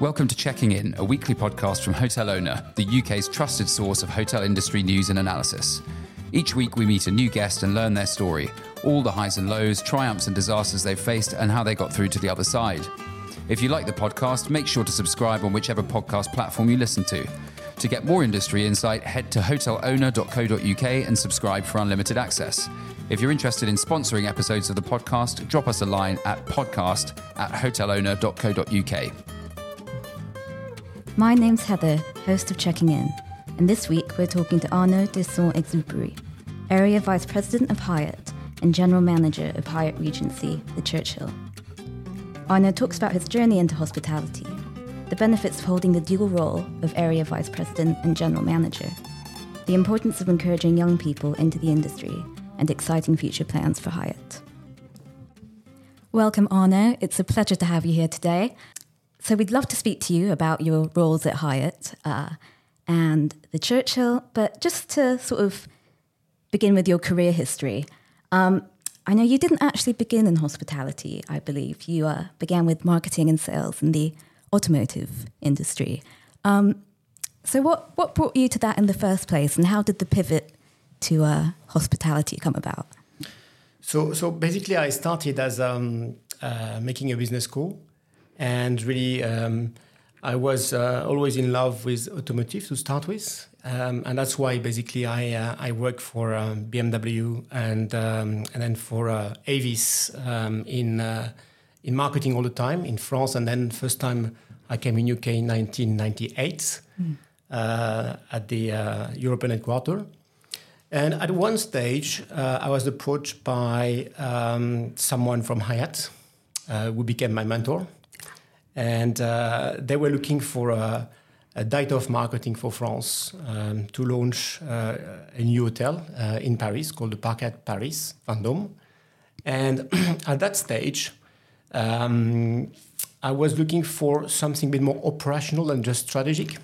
Welcome to Checking In, a weekly podcast from Hotel Owner, the UK's trusted source of hotel industry news and analysis. Each week, we meet a new guest and learn their story, all the highs and lows, triumphs and disasters they've faced, and how they got through to the other side. If you like the podcast, make sure to subscribe on whichever podcast platform you listen to. To get more industry insight, head to hotelowner.co.uk and subscribe for unlimited access. If you're interested in sponsoring episodes of the podcast, drop us a line at podcast at hotelowner.co.uk. My name's Heather, host of Checking In, and this week we're talking to Arnaud de Saint-Exupéry, Area Vice President of Hyatt and General Manager of Hyatt Regency, the Churchill. Arnaud talks about his journey into hospitality, the benefits of holding the dual role of Area Vice President and General Manager, the importance of encouraging young people into the industry, and exciting future plans for Hyatt. Welcome, Arnaud. It's a pleasure to have you here today. So, we'd love to speak to you about your roles at Hyatt uh, and the Churchill, but just to sort of begin with your career history. Um, I know you didn't actually begin in hospitality, I believe. You uh, began with marketing and sales in the automotive industry. Um, so, what, what brought you to that in the first place, and how did the pivot to uh, hospitality come about? So, so basically, I started as um, uh, making a business school, and really, um, I was uh, always in love with automotive to start with, um, and that's why basically I uh, I work for um, BMW and um, and then for uh, Avis um, in uh, in marketing all the time in France, and then first time I came in UK in 1998 mm. at the European headquarters. And at one stage, uh, I was approached by um, someone from Hyatt, uh, who became my mentor. And uh, they were looking for a, a director of marketing for France um, to launch uh, a new hotel uh, in Paris called the Park Hyatt Paris, Vendôme. And at that stage, um, I was looking for something a bit more operational than just strategic,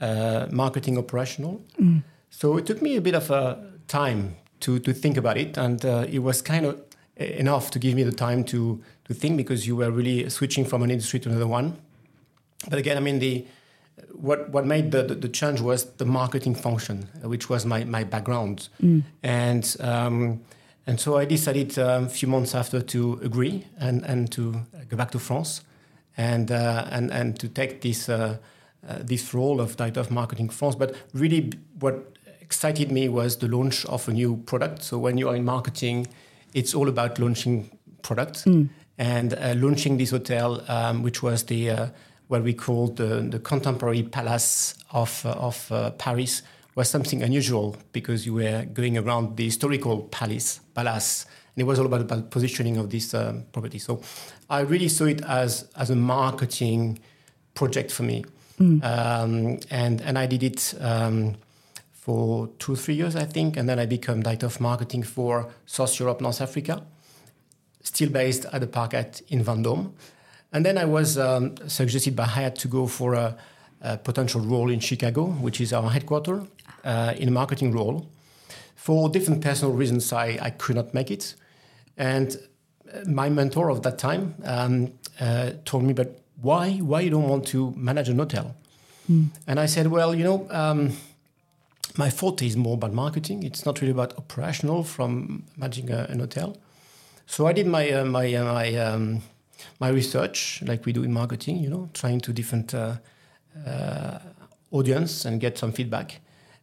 uh, marketing operational. Mm. So it took me a bit of a time to, to think about it, and uh, it was kind of enough to give me the time to, to think because you were really switching from an industry to another one. But again, I mean, the, what, what made the, the, the change was the marketing function, which was my, my background. Mm. And, um, and so I decided um, a few months after to agree and, and to go back to France and, uh, and, and to take this, uh, uh, this role of director of marketing France. But really, what excited me was the launch of a new product. So when you are in marketing, it's all about launching products mm. and uh, launching this hotel, um, which was the uh, what we called the, the contemporary palace of uh, of uh, Paris, was something unusual because you were going around the historical palace, palace, and it was all about the positioning of this um, property. So I really saw it as as a marketing project for me, mm. um, and and I did it. For two, three years, I think. And then I became director of marketing for South Europe, North Africa, still based at the Park Hyatt in Vendôme. And then I was um, suggested by Hyatt to go for a, a, potential role in Chicago, which is our headquarters, uh, in a marketing role. For different personal reasons, I, I could not make it. And uh, my mentor of that time um, uh, told me, but why, why you don't want to manage an hotel? Mm. And I said, well, you know, um, my forte is more about marketing. It's not really about operational from managing a, an hotel. So I did my uh, my uh, my um, my research, like we do in marketing, you know, trying to different uh, uh audience and get some feedback.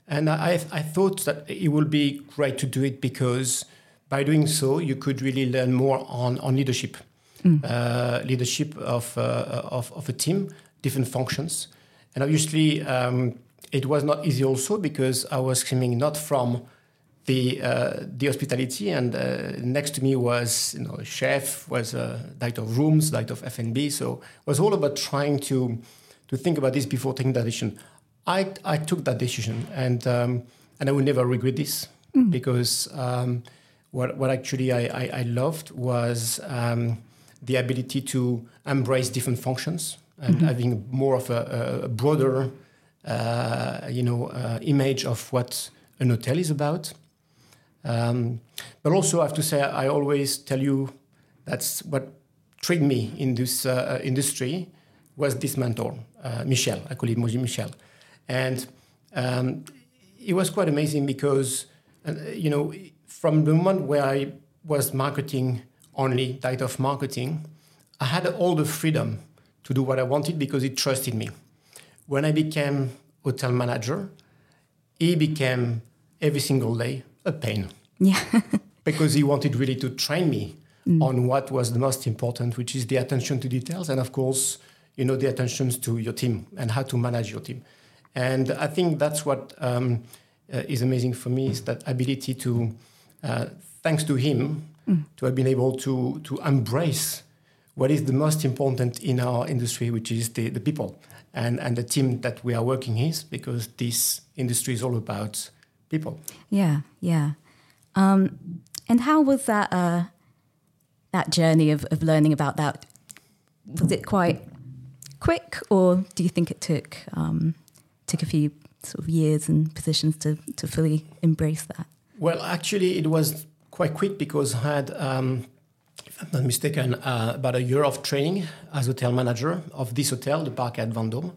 And I I thought that it would be great to do it because by doing so you could really learn more on on leadership, mm. Uh, leadership of, uh, of of a team, different functions, and obviously. Um, it was not easy also because I was coming not from the uh, the hospitality, and uh, next to me was you know a chef, was a director of rooms, director of F and B. So it was all about trying to to think about this before taking that decision. I I took that decision, and um, and I will never regret this mm. because um, what what actually I I, I loved was um, the ability to embrace different functions and mm-hmm. having more of a, a broader uh, you know, uh, image of what an hotel is about. Um, but also, I have to say, I always tell you that's what triggered me in this uh, industry was this mentor, uh, Michel. I call him Moji Michel, and um, it was quite amazing because uh, you know from the moment where I was marketing only, director of marketing, I had all the freedom to do what I wanted because he trusted me. When I became hotel manager, he became every single day a pain. Yeah. because he wanted really to train me mm. on what was the most important, which is the attention to details, and of course, you know, the attention to your team and how to manage your team. And I think that's what um, uh, is amazing for me is that ability to, uh, thanks to him, mm. to have been able to to embrace what is the most important in our industry, which is the, the people and, and the team that we are working is, because this industry is all about people. Yeah, yeah. Um, and how was that uh, that journey of, of learning about that? Was it quite quick, or do you think it took um, took a few sort of years and positions to, to fully embrace that? Well, actually, it was quite quick because I had, um, if I'm not mistaken, uh, about a year of training as hotel manager of this hotel, the Park Hyatt Vendôme.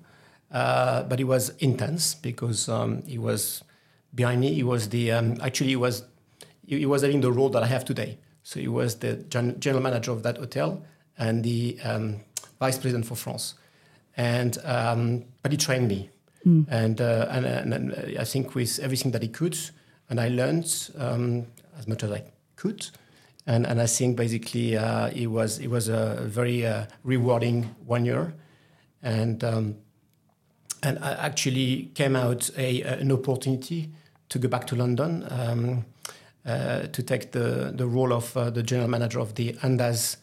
Uh, but it was intense because um, he was behind me. He was the um, actually he was he, was having the role that I have today. So he was the general manager of that hotel and the um, vice president for France. And um, but he trained me, mm. and, uh, and, and, and I think with everything that he could, and I learned um, as much as I could. And, and I think basically uh, it was it was a very uh, rewarding one year, and um, and I actually came out a, an opportunity to go back to London um, uh, to take the, the role of uh, the general manager of the Andaz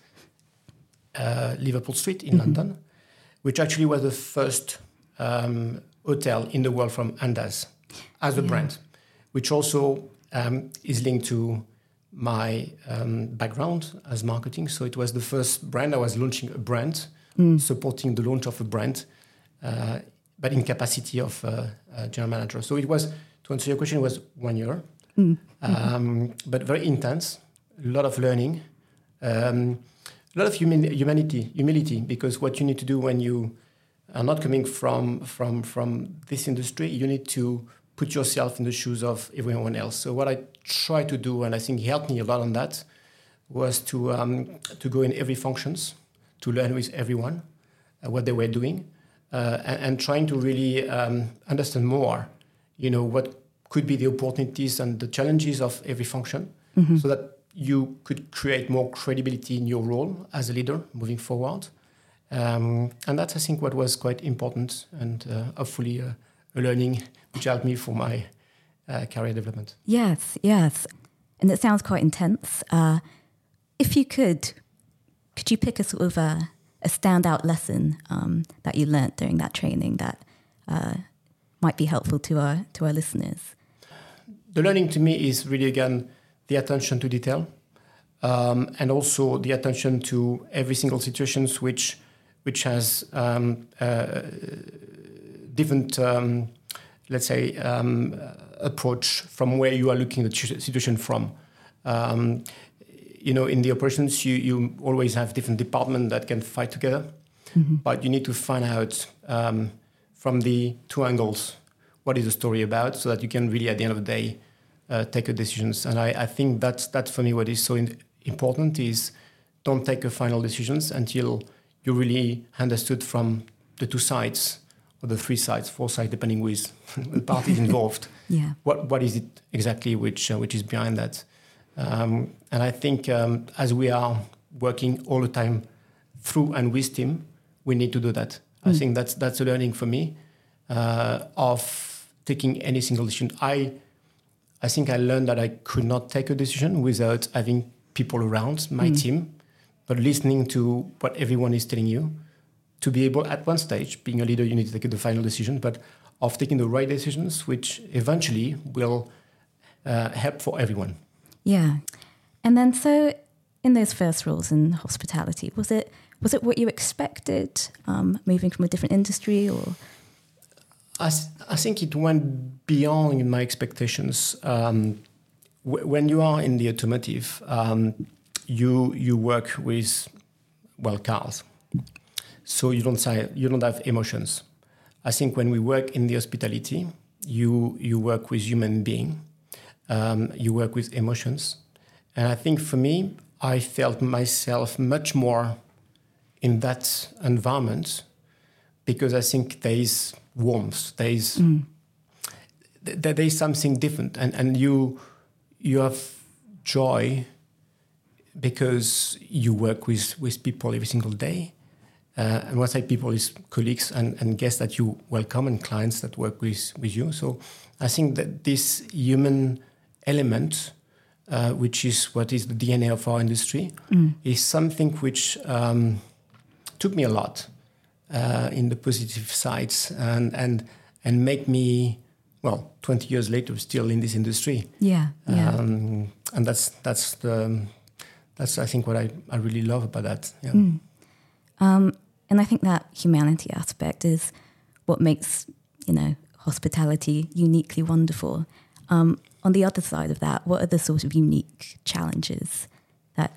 uh, Liverpool Street in mm-hmm. London, which actually was the first um, hotel in the world from Andaz as a yeah. brand, which also um, is linked to my um, background as marketing. So it was the first brand I was launching a brand, mm. supporting the launch of a brand, uh, but in capacity of uh, general manager. So it was to answer your question, it was one year, mm. um, but very intense. A lot of learning, um, a lot of human, humanity, humility, because what you need to do when you are not coming from from from this industry, you need to put yourself in the shoes of everyone else. So what I try to do, and I think helped me a lot on that, was to um, to go in every functions, to learn with everyone uh, what they were doing, uh, and, and, trying to really um, understand more you know what could be the opportunities and the challenges of every function mm-hmm. so that you could create more credibility in your role as a leader moving forward um, and that's i think what was quite important and uh, hopefully uh, learning which helped me for my uh, career development. Yes yes. And it sounds quite intense. Uh, if you could could you pick a sort of a, a standout lesson um, that you learned during that training that uh, might be helpful to our to our listeners? The learning to me is really again the attention to detail, um, and also the attention to every single situations which which has um, uh, different, um, let's say, um, approach from where you are looking at the situation from. Um, you know, in the operations, you, you always have different departments that can fight together, mm-hmm. but you need to find out um, from the two angles what is the story about so that you can really at the end of the day uh, take a decisions and I, I, think that's that's for me what is so in, important is don't take a final decisions until you really understood from the two sides or the three sides four sides depending with the parties involved yeah what what is it exactly which uh, which is behind that um, and I think um, as we are working all the time through and with team we need to do that I mm. think that's that's a learning for me uh, of taking any single decision. I I think I learned that I could not take a decision without having people around my mm. team, but listening to what everyone is telling you. To be able, at one stage, being a leader, you need to take the final decision, but of taking the right decisions, which eventually will uh, help for everyone. Yeah, and then so in those first roles in hospitality, was it was it what you expected, um, moving from a different industry, or? I, I think it went beyond my expectations. Um, when you are in the automotive, um, you you work with well cars, so you don't say you don't have emotions. I think when we work in the hospitality, you you work with human being, um, you work with emotions, and I think for me, I felt myself much more in that environment because I think there is warmth, there is mm. th- there is something different, and and you you have joy because you work with with people every single day. Uh, and what I say people is colleagues and, and guests that you welcome and clients that work with, with you. So I think that this human element, uh, which is what is the DNA of our industry, mm. is something which um, took me a lot uh, in the positive sides and and and make me well 20 years later still in this industry yeah, yeah. Um, and that's that's the that's i think what i, I really love about that yeah mm. um, and i think that humanity aspect is what makes you know hospitality uniquely wonderful um, on the other side of that what are the sort of unique challenges that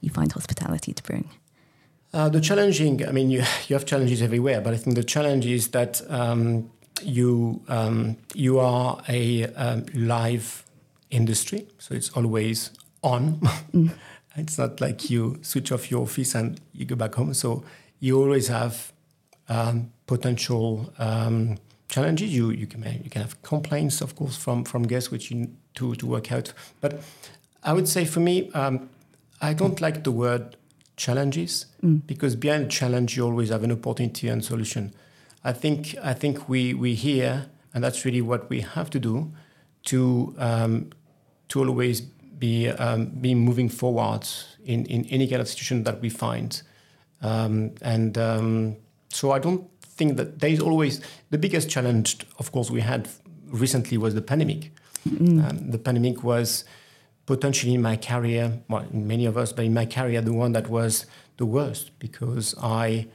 you find hospitality to bring uh, the challenging, I mean, you, you have challenges everywhere, but I think the challenge is that um, you um, you are a um, live industry, so it's always on. Mm. it's not like you switch off your office and you go back home. So you always have um, potential um, challenges. You you can you can have complaints, of course, from from guests, which you need to to work out. But I would say for me, um, I don't like the word challenges mm. because behind a challenge you always have an opportunity and solution. I think I think we we here and that's really what we have to do to um, to always be um, be moving forward in, in any kind of situation that we find. Um, and um, so I don't think that there is always the biggest challenge. Of course, we had recently was the pandemic. Mm. the pandemic was potentially in my career, well, many of us, but in my career, the one that was the worst because I,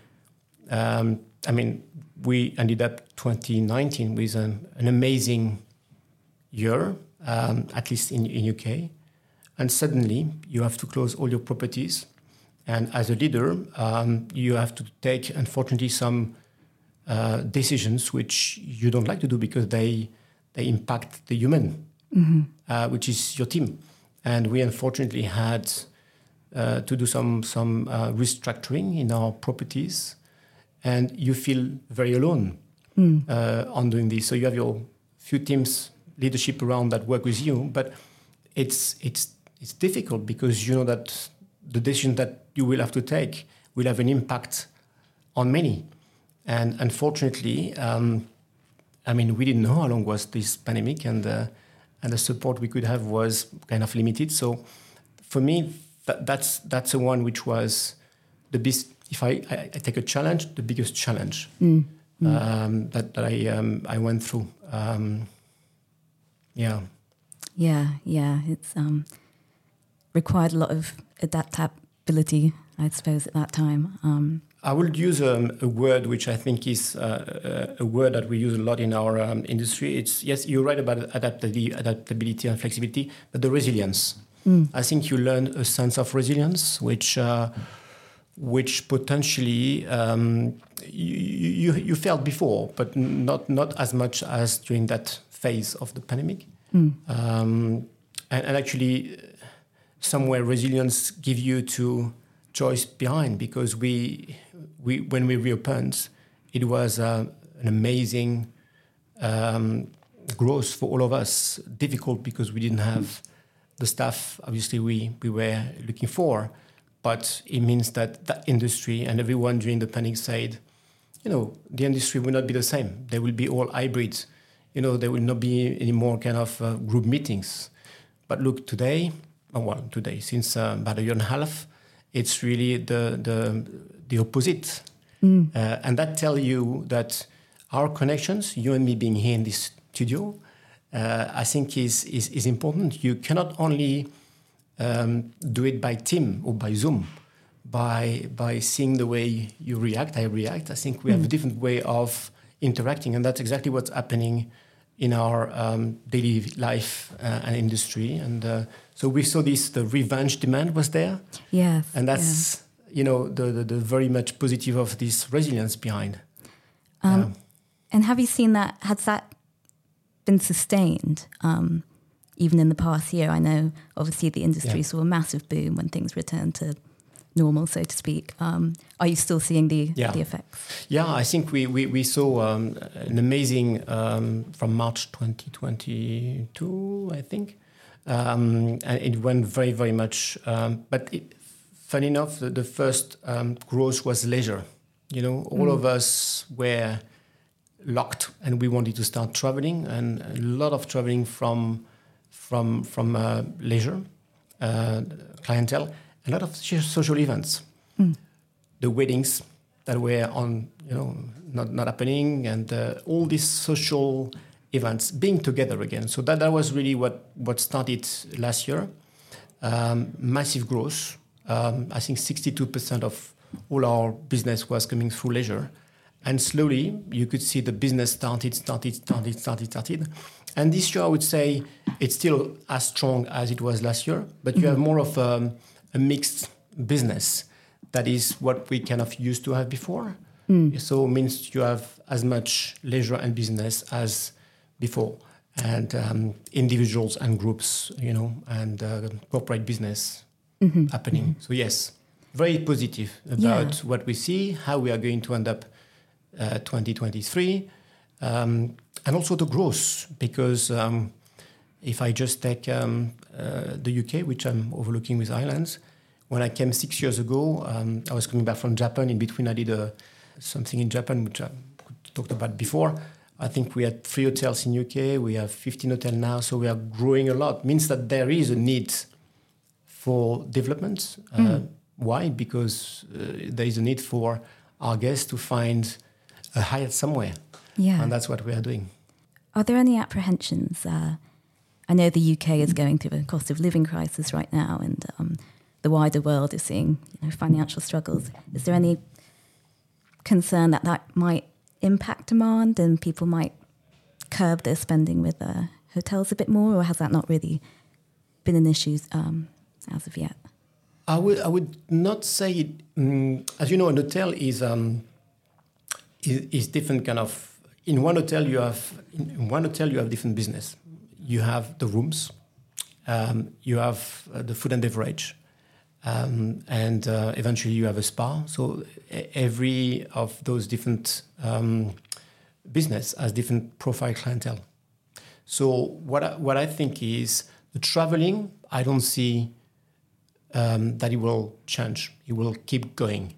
um, I mean, we ended up 2019 with an, an amazing year, um, at least in, in UK, and suddenly you have to close all your properties, and as a leader, um, you have to take, unfortunately, some uh, decisions which you don't like to do because they they impact the human, mm-hmm. uh, which is your team and we unfortunately had uh, to do some some uh, restructuring in our properties, and you feel very alone mm. uh, on doing this. So you have your few teams leadership around that work with you, but it's it's it's difficult because you know that the decision that you will have to take will have an impact on many, and unfortunately. Um, I mean, we didn't know how long was this pandemic, and uh, and the support we could have was kind of limited. So for me, that, that's that's the one which was the best. If I, I, I take a challenge, the biggest challenge mm. Mm. Um, that, that I um, I went through. Um, yeah. Yeah, yeah. It's um, required a lot of adaptability, I suppose, at that time. Um, I would use um, a word which I think is uh, a word that we use a lot in our um, industry. It's yes, you're right about adaptability, adaptability and flexibility, but the resilience. Mm. I think you learn a sense of resilience, which uh, which potentially um, you, you, you felt before, but not not as much as during that phase of the pandemic. Mm. and, and actually, somewhere resilience give you to choice behind because we we, when we reopened, it was uh, an amazing um, growth for all of us. Difficult because we didn't have the staff, obviously, we, we were looking for. But it means that that industry and everyone during the panic said, you know, the industry will not be the same. They will be all hybrids. You know, there will not be any more kind of uh, group meetings. But look, today, well, today, since uh, about a year and a half, it's really the the the opposite, mm. uh, and that tell you that our connections, you and me being here in this studio, uh, I think is, is is important. You cannot only um, do it by team or by Zoom, by by seeing the way you react, I react. I think we mm. have a different way of interacting, and that's exactly what's happening in our um, daily life uh, and industry. And uh, so we saw this, the revenge demand was there. Yes. And that's, you know, the, the, the very much positive of this resilience behind. Um, And have you seen that? Has that been sustained um, even in the past year? I know obviously the industry Yeah. saw a massive boom when things returned to normal, so to speak. Um, are you still seeing the, Yeah. the effects? Yeah, I think we, we, we saw um, an amazing um, from March 2022, I think. Um, and it went very, very much. Um, but it, funny enough, the, the first um, growth was leisure. You know, all of us were locked and we wanted to start traveling, and a lot of traveling from from from uh, leisure uh, clientele, a lot of social events, the weddings that were on, you know, not not happening, and uh, all these social events being together again. So that that was really what what started last year. Um, massive growth. Um, I think 62% of all our business was coming through leisure. And slowly, you could see the business started, started, started, started, started. And this year, I would say it's still as strong as it was last year, but you have more of um, a mixed business. That is what we kind of used to have before. So it means you have as much leisure and business as before, and um, individuals and groups, you know, and uh, corporate business happening. So yes, very positive about Yeah. what we see, how we are going to end up uh, 2023, um, and also the growth. Because um, if I just take um, uh, the UK, which I'm overlooking with Ireland, when I came six years ago, um, I was coming back from Japan. In between, I did a, something in Japan, which I talked about before. I think we had three hotels in UK. We have 15 hotels now, so we are growing a lot. Means that there is a need for development. Uh, why? Because uh, there is a need for our guests to find a Hyatt somewhere, Yeah. and that's what we are doing. Are there any apprehensions? Uh, I know the UK is going through a cost of living crisis right now, and um, the wider world is seeing you know, financial struggles. Is there any concern that that might impact demand and people might curb their spending with uh, hotels a bit more, or has that not really been an issue um, as of yet? I would I would not say it. mm as you know, an hotel is um, is, is different kind of. In one hotel, you have in one hotel you have different business. You have the rooms, um, you have uh, the food and beverage, um, and uh, eventually you have a spa. So every of those different um, business has different profile clientele. So what I, what I think is the traveling. I don't see um, that it will change. It will keep going.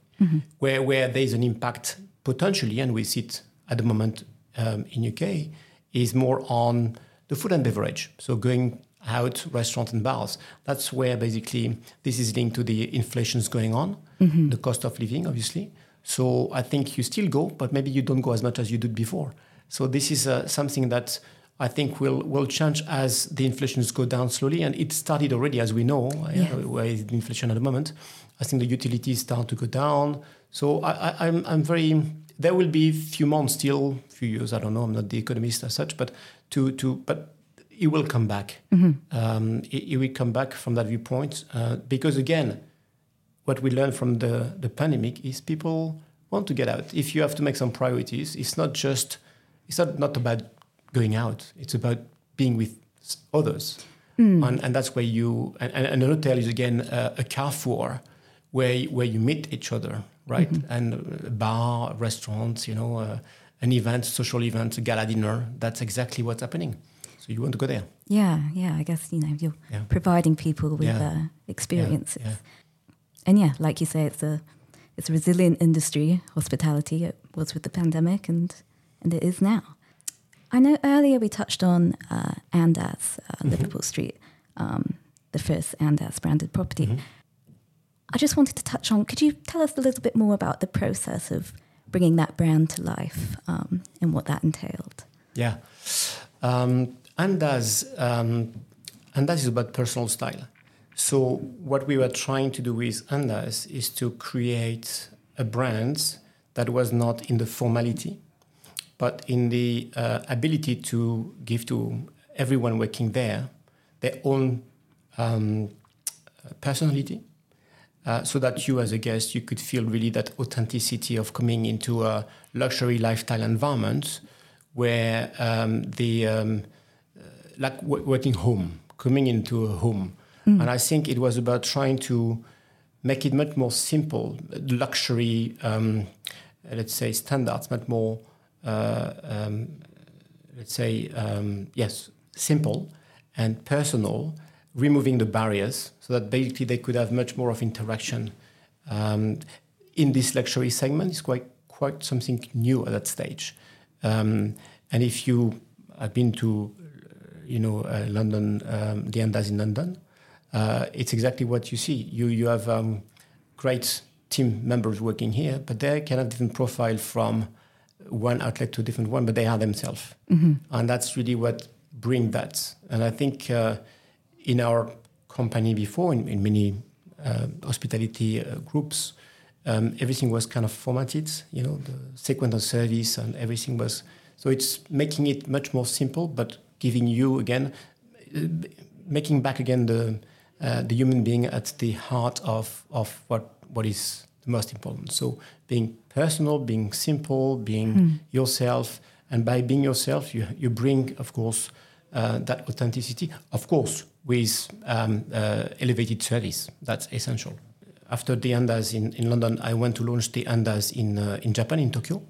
Where where there is an impact potentially, and we see it at the moment um, in UK, is more on the food and beverage. So going out, restaurants and bars. That's where basically this is linked to the inflations going on, the cost of living, obviously. So I think you still go, but maybe you don't go as much as you did before. So this is uh, something that I think will will change as the inflations go down slowly, and it started already, as we know, Yeah. where is the inflation at the moment. I think the utilities start to go down. So I, I, I'm I'm very. There will be few months still, few years. I don't know. I'm not the economist as such, but to to but it will come back. Um, it, it will come back from that viewpoint uh, because again, what we learned from the, the pandemic is people want to get out. If you have to make some priorities, it's not just it's not, not about going out. It's about being with others, and, and that's where you and, and an hotel is again uh, a carrefour where where you meet each other, right? And a bar, restaurants, you know, uh, an event, social event, a gala dinner. That's exactly what's happening. So you want to go there. Yeah, yeah. I guess you know you're Yeah. providing people with Yeah. uh, experiences, yeah. and yeah, like you say, it's a it's a resilient industry. Hospitality. It was with the pandemic, and and it is now. I know earlier we touched on uh, Andaz, uh, Liverpool Street, um, the first Andaz branded property. I just wanted to touch on. Could you tell us a little bit more about the process of bringing that brand to life um, and what that entailed? Yeah. Um, Andaz, um, Andaz is about personal style. So what we were trying to do with Andaz is to create a brand that was not in the formality, but in the uh, ability to give to everyone working there their own um, personality, uh, so that you, as a guest, you could feel really that authenticity of coming into a luxury lifestyle environment where um, the um, like w- working home, coming into a home, mm. and I think it was about trying to make it much more simple, luxury, um, let's say standards, much more, uh, um, let's say um, yes, simple and personal, removing the barriers so that basically they could have much more of interaction. Um, in this luxury segment is quite quite something new at that stage. Um, and if you have been to, you know, uh, London, um, the Andaz in London, uh, it's exactly what you see. You you have um, great team members working here, but they can have different profile from one outlet to a different one, but they are themselves, mm-hmm. and that's really what bring that. And I think uh, in our company before, in, in many uh, hospitality uh, groups, um, everything was kind of formatted. You know, the sequence of service and everything was. So it's making it much more simple, but giving you again, making back again the uh, the human being at the heart of of what what is the most important. So being personal, being simple, being mm. yourself, and by being yourself, you you bring, of course, uh, that authenticity. Of course, with um, uh, elevated service. That's essential. After the Andaz in, in London, I went to launch the Andaz in, uh, in Japan, in Tokyo.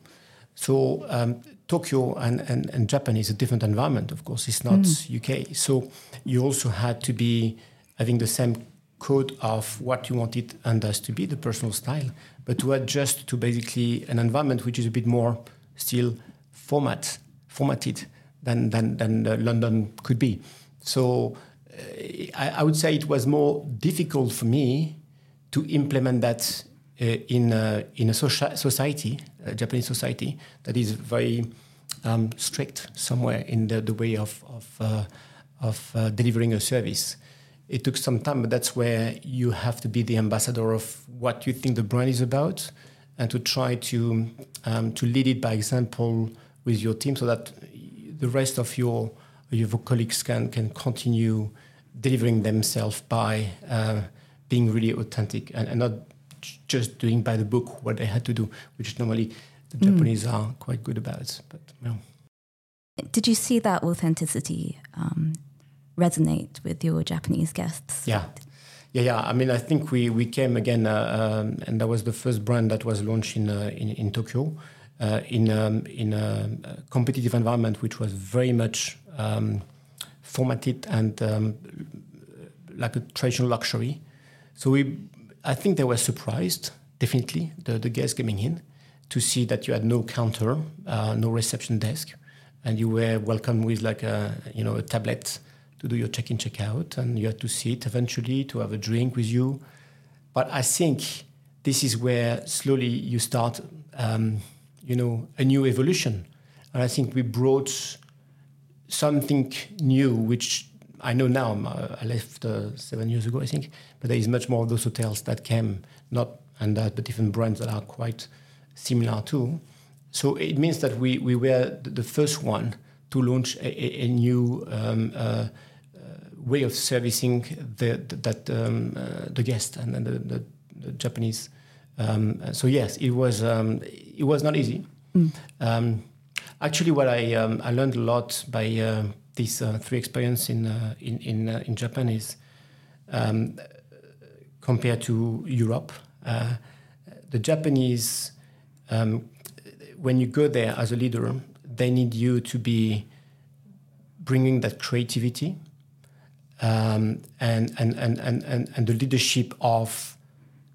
So um, Tokyo and, and, and Japan is a different environment, of course. It's not mm. UK. So you also had to be having the same code of what you wanted Andaz to be, the personal style, but to adjust to basically an environment which is a bit more still format formatted than than, than uh, London could be. So I, I, would say it was more difficult for me to implement that uh, in a, in a society, a Japanese society that is very um, strict somewhere in the, the way of of, uh, of uh, delivering a service. It took some time, but that's where you have to be the ambassador of what you think the brand is about, and to try to um, to lead it by example with your team, so that the rest of your your colleagues can can continue delivering themselves by uh, being really authentic and, and, not just doing by the book what they had to do, which normally the mm. Japanese are quite good about. But no. Did you see that authenticity um, resonate with your Japanese guests? Yeah. Yeah, yeah. I mean, I think we, we came again, uh, um, and that was the first brand that was launched in uh, in, in, Tokyo, uh, in um, in a competitive environment, which was very much um, formatted and um, like a traditional luxury. So we, I think they were surprised, definitely, the, the guests coming in, to see that you had no counter, uh, no reception desk, and you were welcomed with like a you know a tablet to do your check-in, check-out, and you had to sit eventually to have a drink with you. But I think this is where slowly you start, um, you know, a new evolution, and I think we brought something new, which I know now. Uh, I left uh, seven years ago, I think, but there is much more of those hotels that came, not and uh, the different brands that are quite similar too. So it means that we, we were the first one to launch a, a new um, uh, uh, way of servicing the, the that um, uh, the guest and, and the, the, the, Japanese. Um, so yes, it was um, it was not easy. Mm. Um, Actually, what I um, I learned a lot by uh, these uh, three experience in uh, in in, uh, in Japan is um, compared to Europe, uh, the Japanese um, when you go there as a leader, they need you to be bringing that creativity um, and, and, and, and, and, the leadership of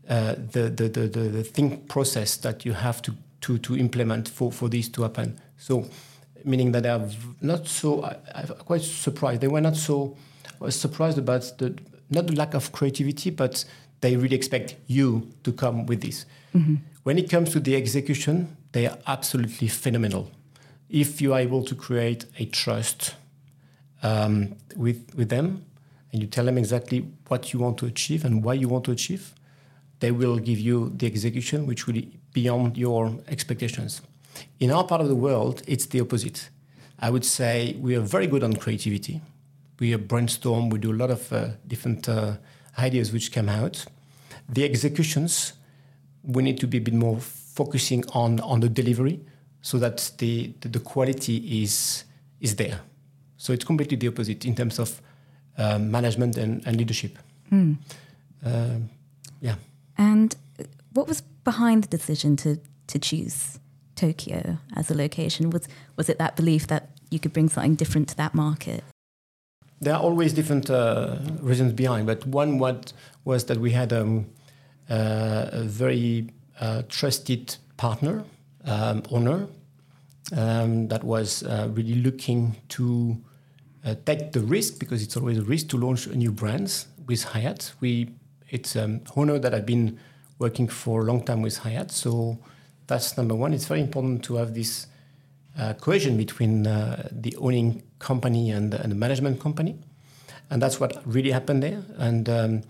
uh, the, the, the, the think process that you have to, to, to implement for, for this to happen. So, meaning that they are not so. I, I'm quite surprised. They were not so surprised about the not the lack of creativity, but they really expect you to come with this. Mm-hmm. When it comes to the execution, they are absolutely phenomenal. If you are able to create a trust um, with with them, and you tell them exactly what you want to achieve and why you want to achieve, they will give you the execution which will be beyond your expectations. In our part of the world, it's the opposite. I would say we are very good on creativity. We brainstorm, we do a lot of uh, different uh, ideas which come out. the executions, we need to be a bit more focusing on on the delivery, so that the the, the quality is is there. So it's completely the opposite in terms of um, management and, and leadership. Um, yeah. And what was behind the decision to to choose Tokyo as a location? Was was it that belief that you could bring something different to that market? There are always different uh, reasons behind, but one what was that we had um, uh, a very uh, trusted partner, um, owner, um, that was uh, really looking to uh, take the risk because it's always a risk to launch a new brands with Hyatt. We it's um, owner that I've been working for a long time with Hyatt, so that's number one. It's very important to have this uh, cohesion between uh, the owning company and, and, the management company, and that's what really happened there. And um,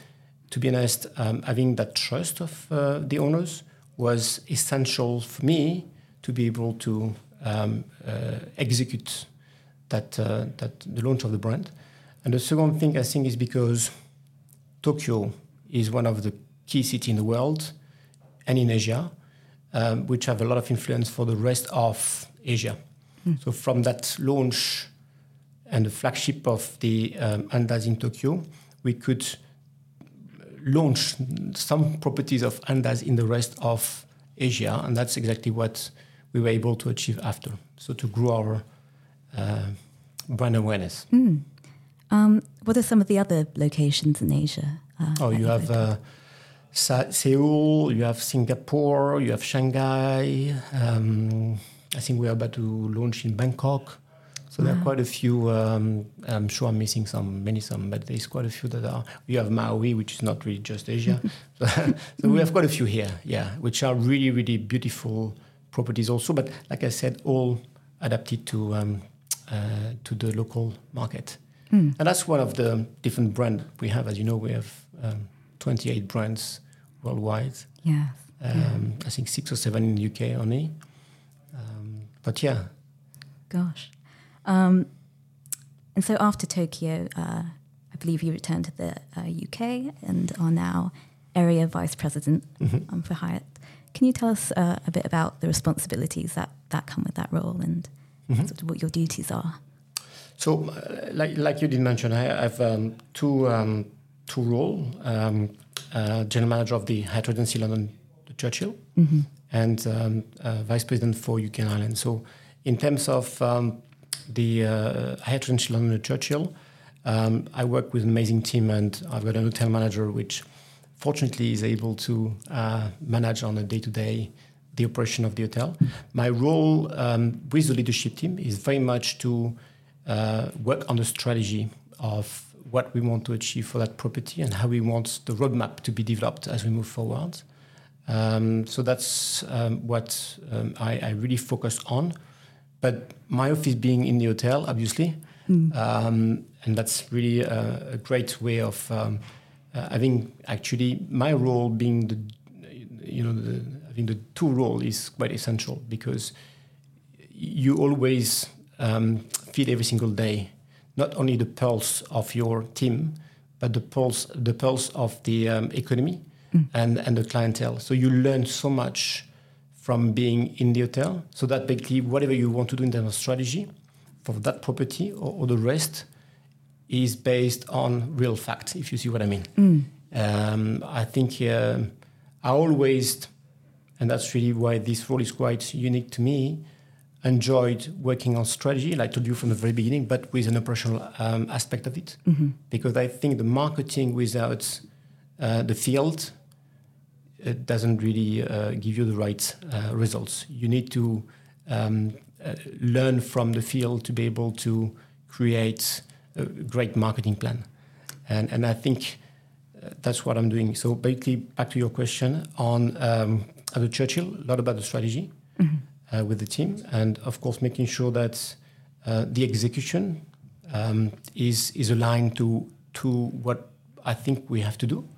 to be honest, um, having that trust of uh, the owners was essential for me to be able to um, uh, execute that uh, that the launch of the brand. And the second thing I think is because Tokyo is one of the key cities in the world and in Asia, um, which have a lot of influence for the rest of Asia. Mm. So from that launch and the flagship of the um, Andaz in Tokyo, we could launch some properties of Andaz in the rest of Asia, and that's exactly what we were able to achieve after. So to grow our uh, brand awareness. Mm. Um, what are some of the other locations in Asia? Uh, oh, you have uh, Seoul, you have Singapore, you have Shanghai. Um, I think we are about to launch in Bangkok. So there are quite a few. Um, I'm sure I'm missing some, many some, but there's quite a few that are. You have Maui, which is not really just Asia. so, so we have quite a few here, yeah, which are really, really beautiful properties also. But like I said, all adapted to um, uh, to the local market. Mm. And that's one of the different brands we have. As you know, we have um, 28 brands worldwide. Yes. Um, yeah. I think six or seven in the UK only. Um, but yeah. Gosh. Um, and so after Tokyo, uh, I believe you returned to the uh, UK and are now area vice president mm-hmm. Um, for Hyatt. Can you tell us uh, a bit about the responsibilities that, that come with that role and mm-hmm. sort of what your duties are? So, uh, like, like you did mention, I have um, two um, two roles: um, uh, general manager of the Hyatt Regency London, Churchill, mm-hmm. and um, uh, vice president for UK and Ireland. So, in terms of um, the uh, Regency London, Churchill, um, I work with an amazing team, and I've got an hotel manager which, fortunately, is able to uh, manage on a day-to-day the operation of the hotel. My role um, with the leadership team is very much to uh, work on the strategy of what we want to achieve for that property and how we want the roadmap to be developed as we move forward. Um, so that's um, what um, I, I, really focus on. But my office being in the hotel, obviously, mm. and that's really a, a great way of um, uh, having actually my role being the, you know, the, think the two role is quite essential because you always um, feel every single day not only the pulse of your team, but the pulse the pulse of the um, economy mm. and and the clientele. So you learn so much from being in the hotel. So that basically whatever you want to do in terms of strategy for that property or, or the rest is based on real facts. If you see what I mean. Mm. Um, I think uh, I always, and that's really why this role is quite unique to me enjoyed working on strategy, like I told you from the very beginning, but with an operational um, aspect of it. Mm-hmm. Because I think the marketing without uh, the field it doesn't really uh, give you the right uh, results. You need to um, uh, learn from the field to be able to create a great marketing plan. And, and I think uh, that's what I'm doing. So basically, back to your question on um, the Churchill, a lot about the strategy. Mm-hmm uh, with the team, and of course making sure that uh, the execution um, is is aligned to to what I think we have to do.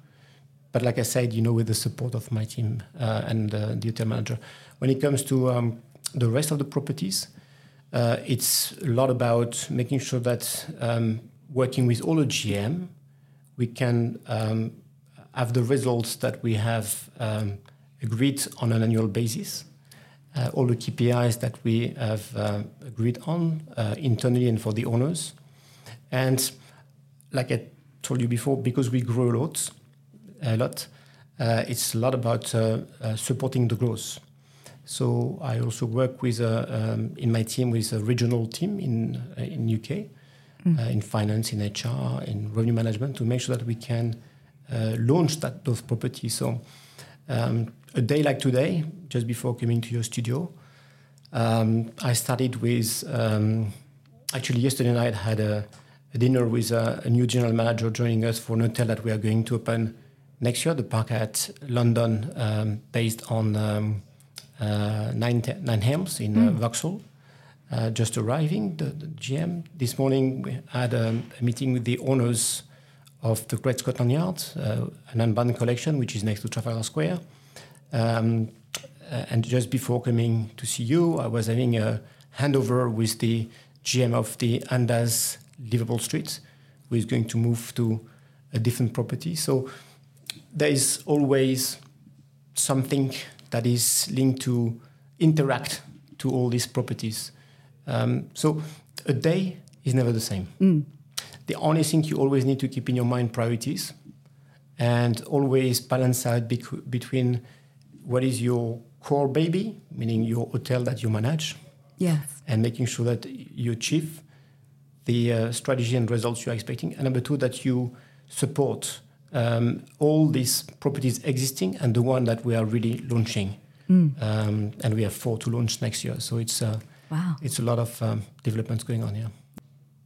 But like I said, you know, with the support of my team uh, and uh, the hotel manager, when it comes to um, the rest of the properties, uh, it's a lot about making sure that um, working with all the GM, we can um, have the results that we have um, agreed on an annual basis. Uh, all the KPIs that we have uh, agreed on uh, internally and for the owners. And like I told you before, because we grow a lot, a lot, uh, it's a lot about supporting the growth. So I also work with um, in my team with a regional team in in UK, mm. in finance, in HR, in revenue management to make sure that we can launch that those properties. So. Um, a day like today, just before coming to your studio, um, I started with um, actually yesterday night I had a, a dinner with a, a, new general manager joining us for an hotel that we are going to open next year, the Park Hyatt London, um, based on um, uh, Nine, Nine Elms in mm. uh, hmm. Vauxhall. Uh, just arriving, the, the, GM. This morning we had a, a, meeting with the owners of the Great Scotland Yard, uh, an unbound collection, which is next to Trafalgar Square. Um, uh, and just before coming to see you, I was having a handover with the GM of the Andaz Liverpool Street, who is going to move to a different property. So there is always something that is linked to interact to all these properties. Um, so a day is never the same. Mm. The only thing you always need to keep in your mind priorities and always balance out bec- between what is your core baby, meaning your hotel that you manage, yes, and making sure that you achieve the uh, strategy and results you're expecting. And number two, that you support um, all these properties existing and the one that we are really launching. Mm. Um, and we have four to launch next year. So it's uh, wow, it's a lot of um, developments going on here.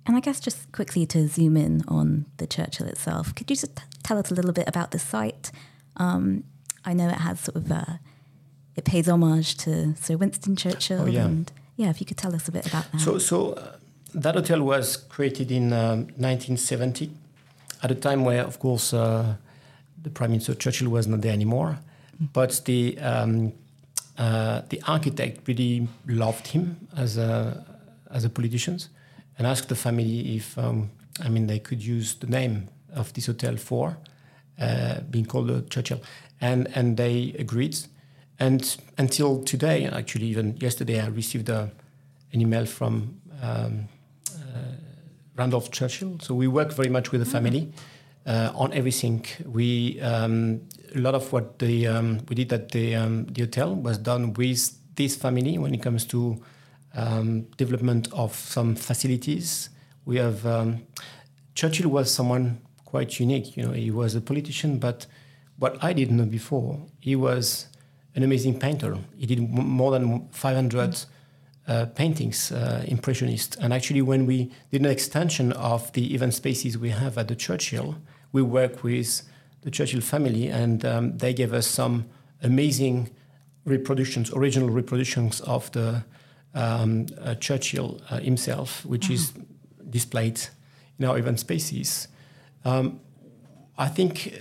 And I guess just quickly to zoom in on the Churchill itself, could you just tell us a little bit about the site? Um, I know it has sort of uh, it pays homage to Sir Winston Churchill. Oh, yeah. And yeah, if you could tell us a bit about that. So, so uh, that hotel was created in um, 1970, at a time where, of course, uh, the Prime Minister Churchill was not there anymore, but the um, uh, the architect really loved him as a as a politician, and asked the family if um, I mean they could use the name of this hotel for uh, being called the Churchill and and they agreed. And until today, actually, even yesterday, I received a, an email from um, uh, Randolph Churchill. So we work very much with the family uh, on everything. We um, a lot of what the um, we did at the um, the hotel was done with this family when it comes to um, development of some facilities. We have um, Churchill was someone quite unique. You know, he was a politician, but what I didn't know before, he was an amazing painter. He did more than 500 uh, paintings, uh, impressionist. And actually, when we did an extension of the event spaces we have at the Churchill, we worked with the Churchill family, and um, they gave us some amazing reproductions, original reproductions of the um, uh, Churchill uh, himself, which mm-hmm. is displayed in our event spaces. Um, I think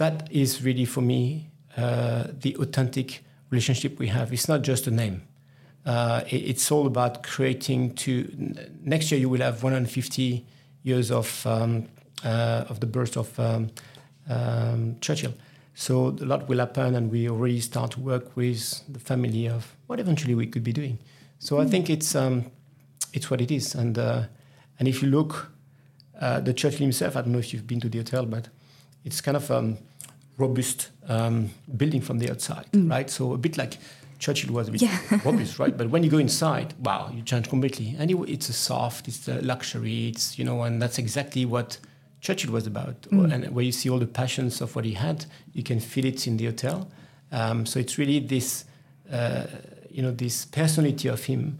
that is really for me uh, the authentic relationship we have. It's not just a name. Uh, it, it's all about creating. To next year, you will have 150 years of um, uh, of the birth of um, um, Churchill. So a lot will happen, and we already start to work with the family of what eventually we could be doing. So mm. I think it's um, it's what it is, and uh, and if you look, uh, the Churchill himself. I don't know if you've been to the hotel, but it's kind of um, robust um, building from the outside, mm. right? So a bit like Churchill was a bit yeah. robust, right? But when you go inside, wow, you change completely. Anyway, it's a soft, it's a luxury, it's you know, and that's exactly what Churchill was about. Mm. And where you see all the passions of what he had, you can feel it in the hotel. Um, so it's really this, uh, you know, this personality of him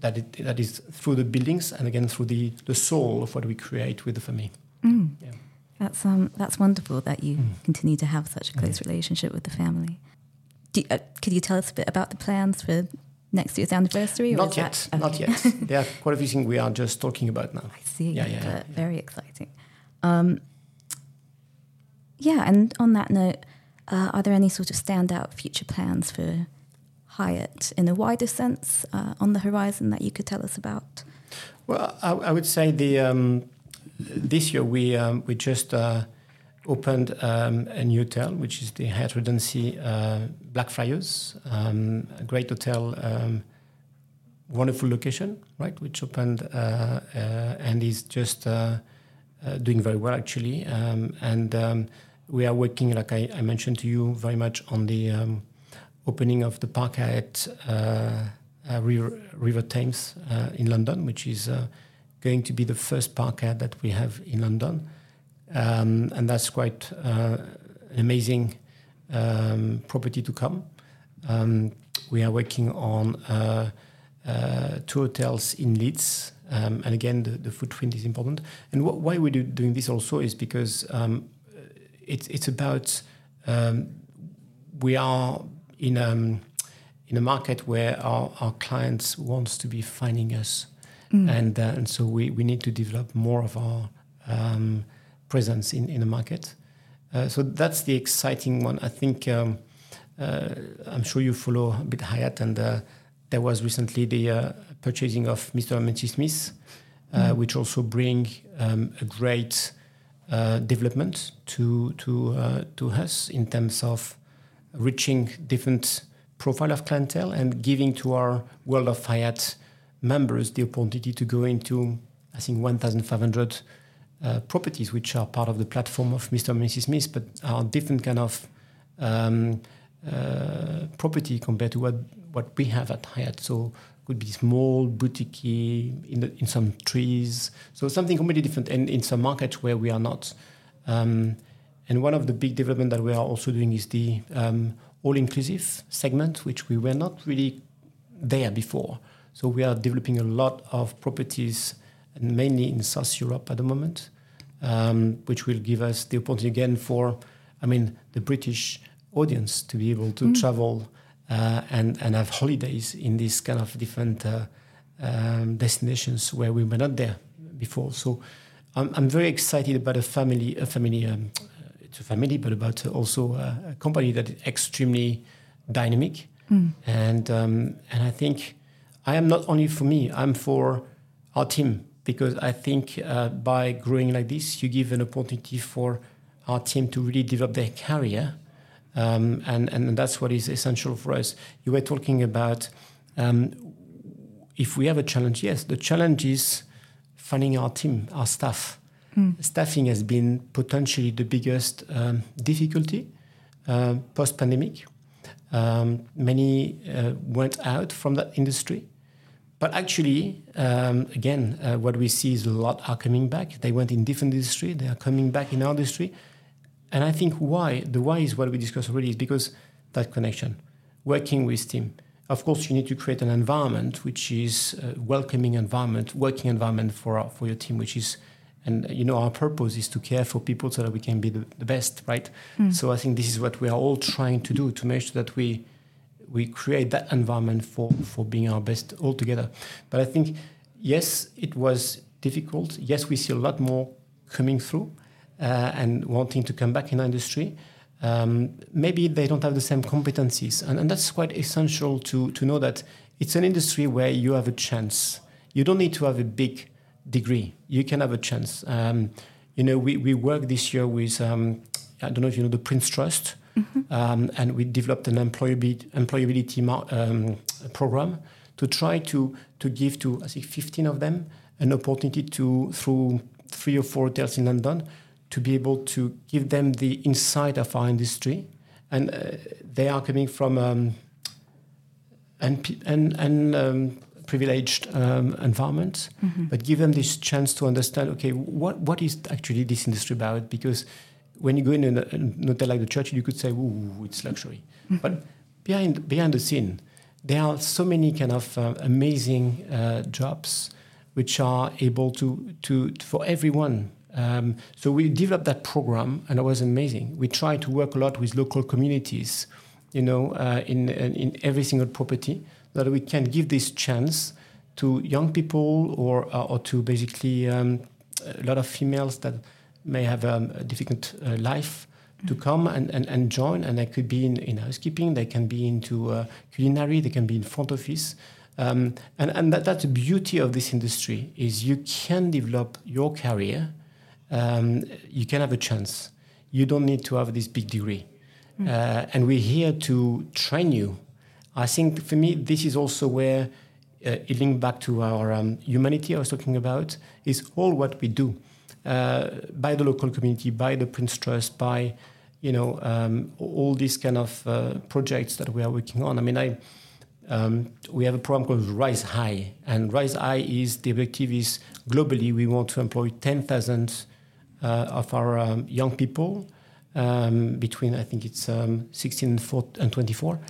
that it, that is through the buildings and again through the the soul of what we create with the family. Mm. Yeah. That's um, that's wonderful that you mm. continue to have such a close mm. relationship with the family. You, uh, could you tell us a bit about the plans for next year's anniversary? Not yet, okay. not yet. there are quite a few things we are just talking about now. I see. Yeah, yeah, yeah Very exciting. Um, yeah, and on that note, uh, are there any sort of standout future plans for Hyatt in a wider sense uh, on the horizon that you could tell us about? Well, I, I would say the um, this year we um, we just uh, opened um, a new hotel, which is the Hyatt Regency uh, Blackfriars, um, a great hotel, um, wonderful location, right? Which opened uh, uh, and is just uh, uh, doing very well actually. Um, and um, we are working, like I, I, mentioned to you, very much on the opening of the Park Hyatt River, River, Thames in London, which is going to be the first Park Hyatt that we have in London. Um, and that's quite uh, an amazing um, property to come. Um, we are working on uh, uh, two hotels in Leeds, um, and again, the, the, footprint is important. And wh- why we're do, doing this also is because um, it's it's about um, we are in in a market where our, our clients wants to be finding us, mm. and uh, and so we, we need to develop more of our um, presence in, in the market. Uh, so that's the exciting one. I think um, uh, I'm sure you follow a bit Hyatt, and uh, there was recently the uh, purchasing of Mr. and Mrs. Smith, mm. which also bring um, a great uh, development to to to us in terms of reaching different profile of clientele and giving to our World of Hyatt members the opportunity to go into I think 1,500 uh, properties which are part of the platform of Mr. and Mrs. Smith, but are different kind of um, uh, property compared to what, what we have at Hyatt. So could be small, boutique in, in some trees. So something completely different and in some markets where we are not. Um, and one of the big development that we are also doing is the um, all-inclusive segment, which we were not really there before. So we are developing a lot of properties and mainly in South Europe at the moment, um, which will give us the opportunity again for, I mean, the British audience to be able to mm. travel uh, and and have holidays in these kind of different uh, um, destinations where we were not there before. So I'm, I'm very excited about a family, a family. Um, it's a family, but about also a, a company that is extremely dynamic, mm. and um, and I think I am not only for me. I'm for our team because I think uh, by growing like this, you give an opportunity for our team to really develop their career. Um, and, and that's what is essential for us. You were talking about um, if we have a challenge, yes, the challenge is finding our team, our staff. Mm. Staffing has been potentially the biggest um, difficulty uh, post pandemic. Um, many uh, went out from that industry. But actually, um, again, uh, what we see is a lot are coming back. They went in different industry. They are coming back in our industry. And I think why, the why is what we discussed already, is because that connection, working with team. Of course, you need to create an environment which is a welcoming environment, working environment for, for your team, which is, and you know, our purpose is to care for people so that we can be the, the best, right? Mm. So I think this is what we are all trying to do to make sure that we we create that environment for, for being our best all together. But I think, yes, it was difficult. Yes, we see a lot more coming through uh, and wanting to come back in our industry. Um, maybe they don't have the same competencies. And, and that's quite essential to, to know that it's an industry where you have a chance. You don't need to have a big degree. You can have a chance. Um, you know, we, we work this year with, um, I don't know if you know the Prince Trust, Mm-hmm. Um, and we developed an employability, employability um, program to try to, to give to, I think, 15 of them an opportunity to, through three or four hotels in London, to be able to give them the insight of our industry. And uh, they are coming from um, an, an, an um, privileged um, environment, mm-hmm. but give them this chance to understand, okay, what, what is actually this industry about? Because when you go in a, an hotel like the Churchill, you could say, "Ooh, it's luxury," mm-hmm. but behind behind the scene, there are so many kind of uh, amazing uh, jobs which are able to to for everyone. Um, so we developed that program, and it was amazing. We try to work a lot with local communities, you know, uh, in, in every single property, that we can give this chance to young people or uh, or to basically um, a lot of females that may have um, a difficult uh, life to mm. come and, and, and join. And they could be in, in housekeeping, they can be into uh, culinary, they can be in front office. Um, and and that, that's the beauty of this industry is you can develop your career, um, you can have a chance. you don't need to have this big degree. Uh, and we're here to train you. I think for me, this is also where uh, it links back to our um, humanity I was talking about, is all what we do uh, by the local community, by the Prince Trust, by you know um, all these kind of uh, projects that we are working on. I mean, I um, we have a program called RiseHY, and RiseHY is the objective is globally we want to employ 10,000 uh, of our um, young people um, between I think it's um, 16 and, 4, and 24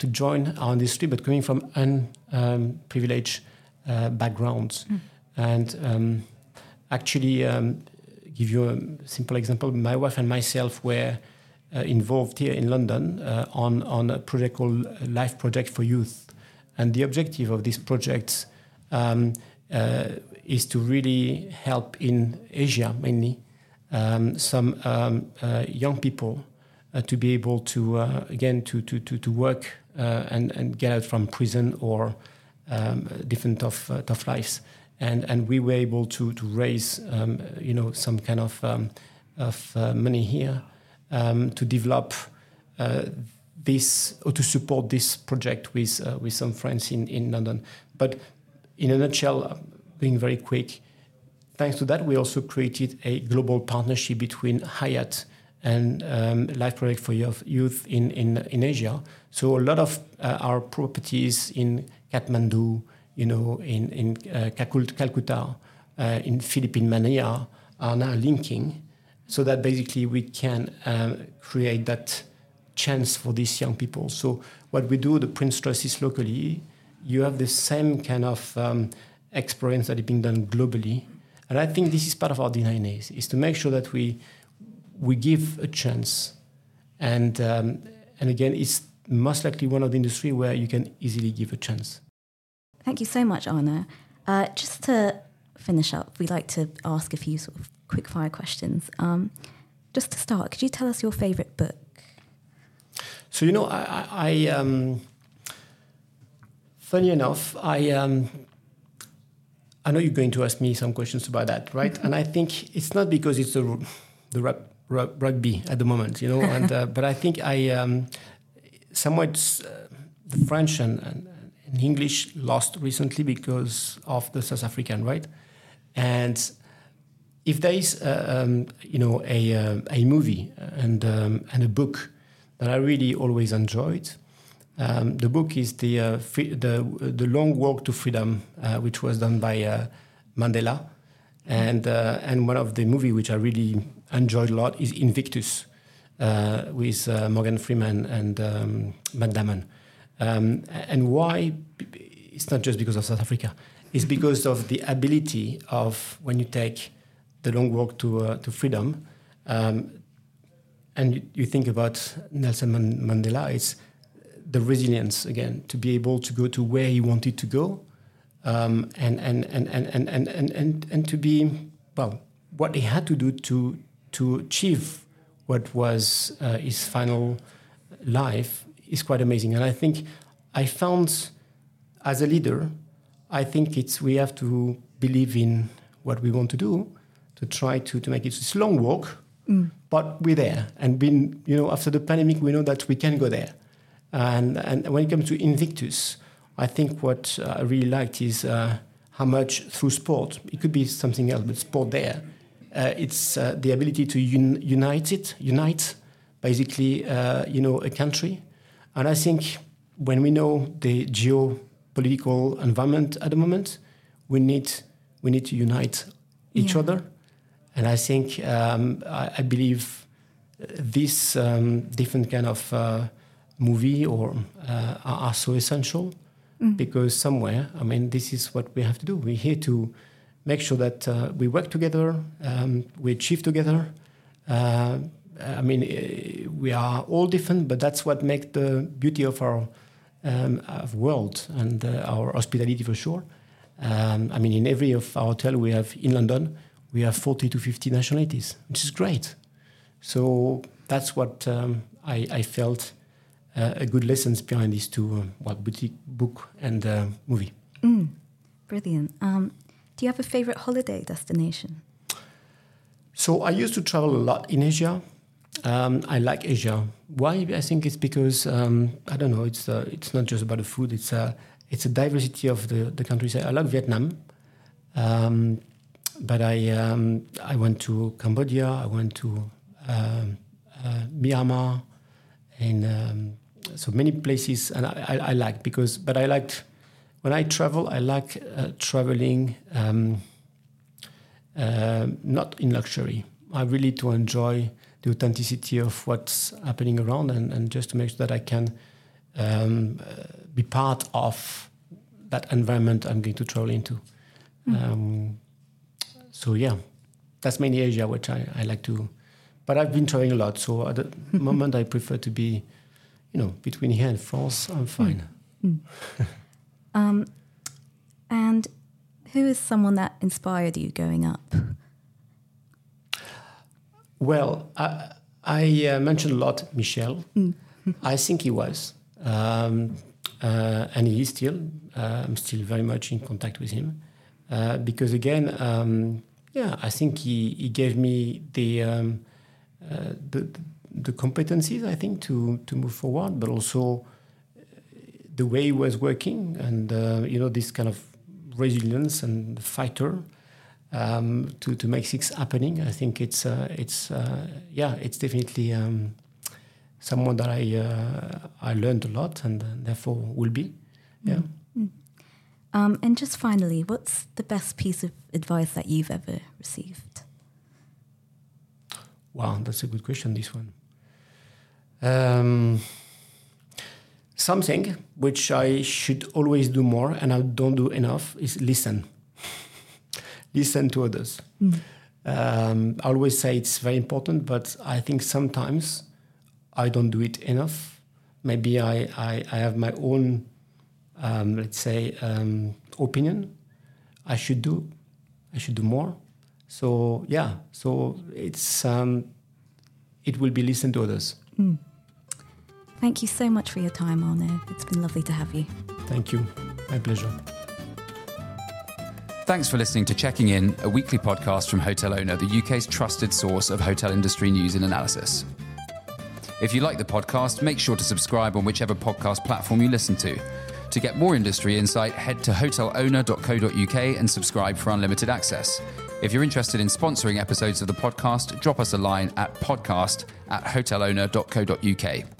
to join our industry, but coming from unprivileged uh, backgrounds. And um, actually, um, give you a simple example. My wife and myself were uh, involved here in London uh, on on a project called Life Project for Youth, and the objective of this project um, uh, is to really help in Asia mainly um, some um, uh, young people uh, to be able to uh, again to to to, to work and and get out from prison or um, different tough uh, tough lives. And, and we were able to, to raise um, you know some kind of um, of uh, money here um, to develop uh, this or to support this project with uh, with some friends in, in London. But in a nutshell, uh, being very quick, thanks to that, we also created a global partnership between Hyatt and um, Life Project for Youth in, in, in Asia. So a lot of uh, our properties in Kathmandu, you know, in, in uh, Calcutta, uh, in Philippine Manila are now linking so that basically we can um, create that chance for these young people. So what we do, the Prince Trust is locally, you have the same kind of um, experience that is being done globally. And I think this is part of our DNA, is to make sure that we we give a chance. And, um, and again, it's most likely one of the industry where you can easily give a chance. Thank you so much, Arnaud. Uh, just to finish up, we like to ask a few sort of quick fire questions. Um, just to start, could you tell us your favorite book? So, you know, I, I, I um, funny enough, I, um, I know you're going to ask me some questions about that, right? Mm-hmm. And I think it's not because it's the, the rap, rugby at the moment, you know. and uh, but I think I um, somewhat uh, the French and, and, and, English lost recently because of the South African, right? And if there is uh, um, you know a uh, a movie and um, and a book that I really always enjoyed. Um, the book is the uh, free, the the Long Walk to Freedom, uh, which was done by Mandela, and and one of the movie which I really enjoyed a lot is Invictus uh, with uh, Morgan Freeman and um, Matt Damon. Um, and why? It's not just because of South Africa. It's because of the ability of when you take the long walk to uh, to freedom, um, and you, you, think about Nelson Mandela. It's the resilience again to be able to go to where he wanted to go, um, and, and, and, and, and, and, and, and, and to be well what he had to do to to achieve what was uh, his final life is quite amazing. And I think I found, as a leader, I think it's we have to believe in what we want to do to try to, to make it this long walk, mm. but we're there. And been, you know, after the pandemic, we know that we can go there. And, and when it comes to Invictus, I think what uh, I really liked is uh, how much through sport, it could be something else, but sport there, it's uh, the ability to un- unite it, unite basically, uh, you know, a country. And I think when we know the geopolitical environment at the moment, we need we need to unite each yeah. other. And I think um, I, I, believe this um, different kind of uh, movie or uh, are, are, so essential mm. because somewhere, I mean, this is what we have to do. We're here to make sure that uh, we work together, um, we achieve together. Uh, I mean, we are all different, but that's what makes the beauty of our um, of world and uh, our hospitality for sure. Um, I mean, in every of our hotel we have in London, we have 40 to 50 nationalities, which is great. So that's what um, I, I, felt uh, a good lessons behind these two, uh, well, boutique book and uh, movie. Mm, brilliant. Do you have a favorite holiday destination? So I used to travel a lot in Asia. Um, I like Asia. Why? I think it's because um, I don't know. It's uh, it's not just about the food. It's a it's a diversity of the the countries. I like Vietnam, um, but I um, I went to Cambodia. I went to um, uh, Myanmar, and um, so many places. And I, I, I like because, but I liked when I travel. I like uh, traveling. Um, uh, not in luxury. I really to enjoy the authenticity of what's happening around and, and just to make sure that I can um, uh, be part of that environment I'm going to travel into. Mm. Um, so yeah, that's mainly Asia, which I, I like to. But I've been traveling a lot, so at the moment I prefer to be, you know, between here and France. I'm fine. Mm. um, and who is someone that inspired you growing up? Well, I, I uh, mentioned a lot Michel. Mm. I think he was. Um, uh, and he is still. Uh, I'm still very much in contact with him. Uh, because again, um, yeah, I think he, he gave me the, um, uh, the, the competencies, I think, to, to move forward, but also the way he was working and, you know, this kind of resilience and fighter um, to to make things happening. I think it's uh, it's uh, yeah, it's definitely um, someone that I uh, I learned a lot and therefore will be. Yeah. Mm-hmm. Um, and just finally, what's the best piece of advice that you've ever received? Wow, that's a good question. This one. Um, something which I should always do more and I don't do enough is listen. listen to others. Mm. Um, I always say it's very important, but I think sometimes I don't do it enough. Maybe I, I, I have my own, um, let's say, um, opinion. I should do, I should do more. So yeah, so it's um, it will be listen to others. Mm. Thank you so much for your time, Arnaud. It's been lovely to have you. Thank you. My pleasure. Thanks for listening to Checking In, a weekly podcast from Hotel Owner, the UK's trusted source of hotel industry news and analysis. If you like the podcast, make sure to subscribe on whichever podcast platform you listen to. To get more industry insight, head to hotelowner.co.uk and subscribe for unlimited access. If you're interested in sponsoring episodes of the podcast, drop us a line at podcast at hotelowner.co.uk.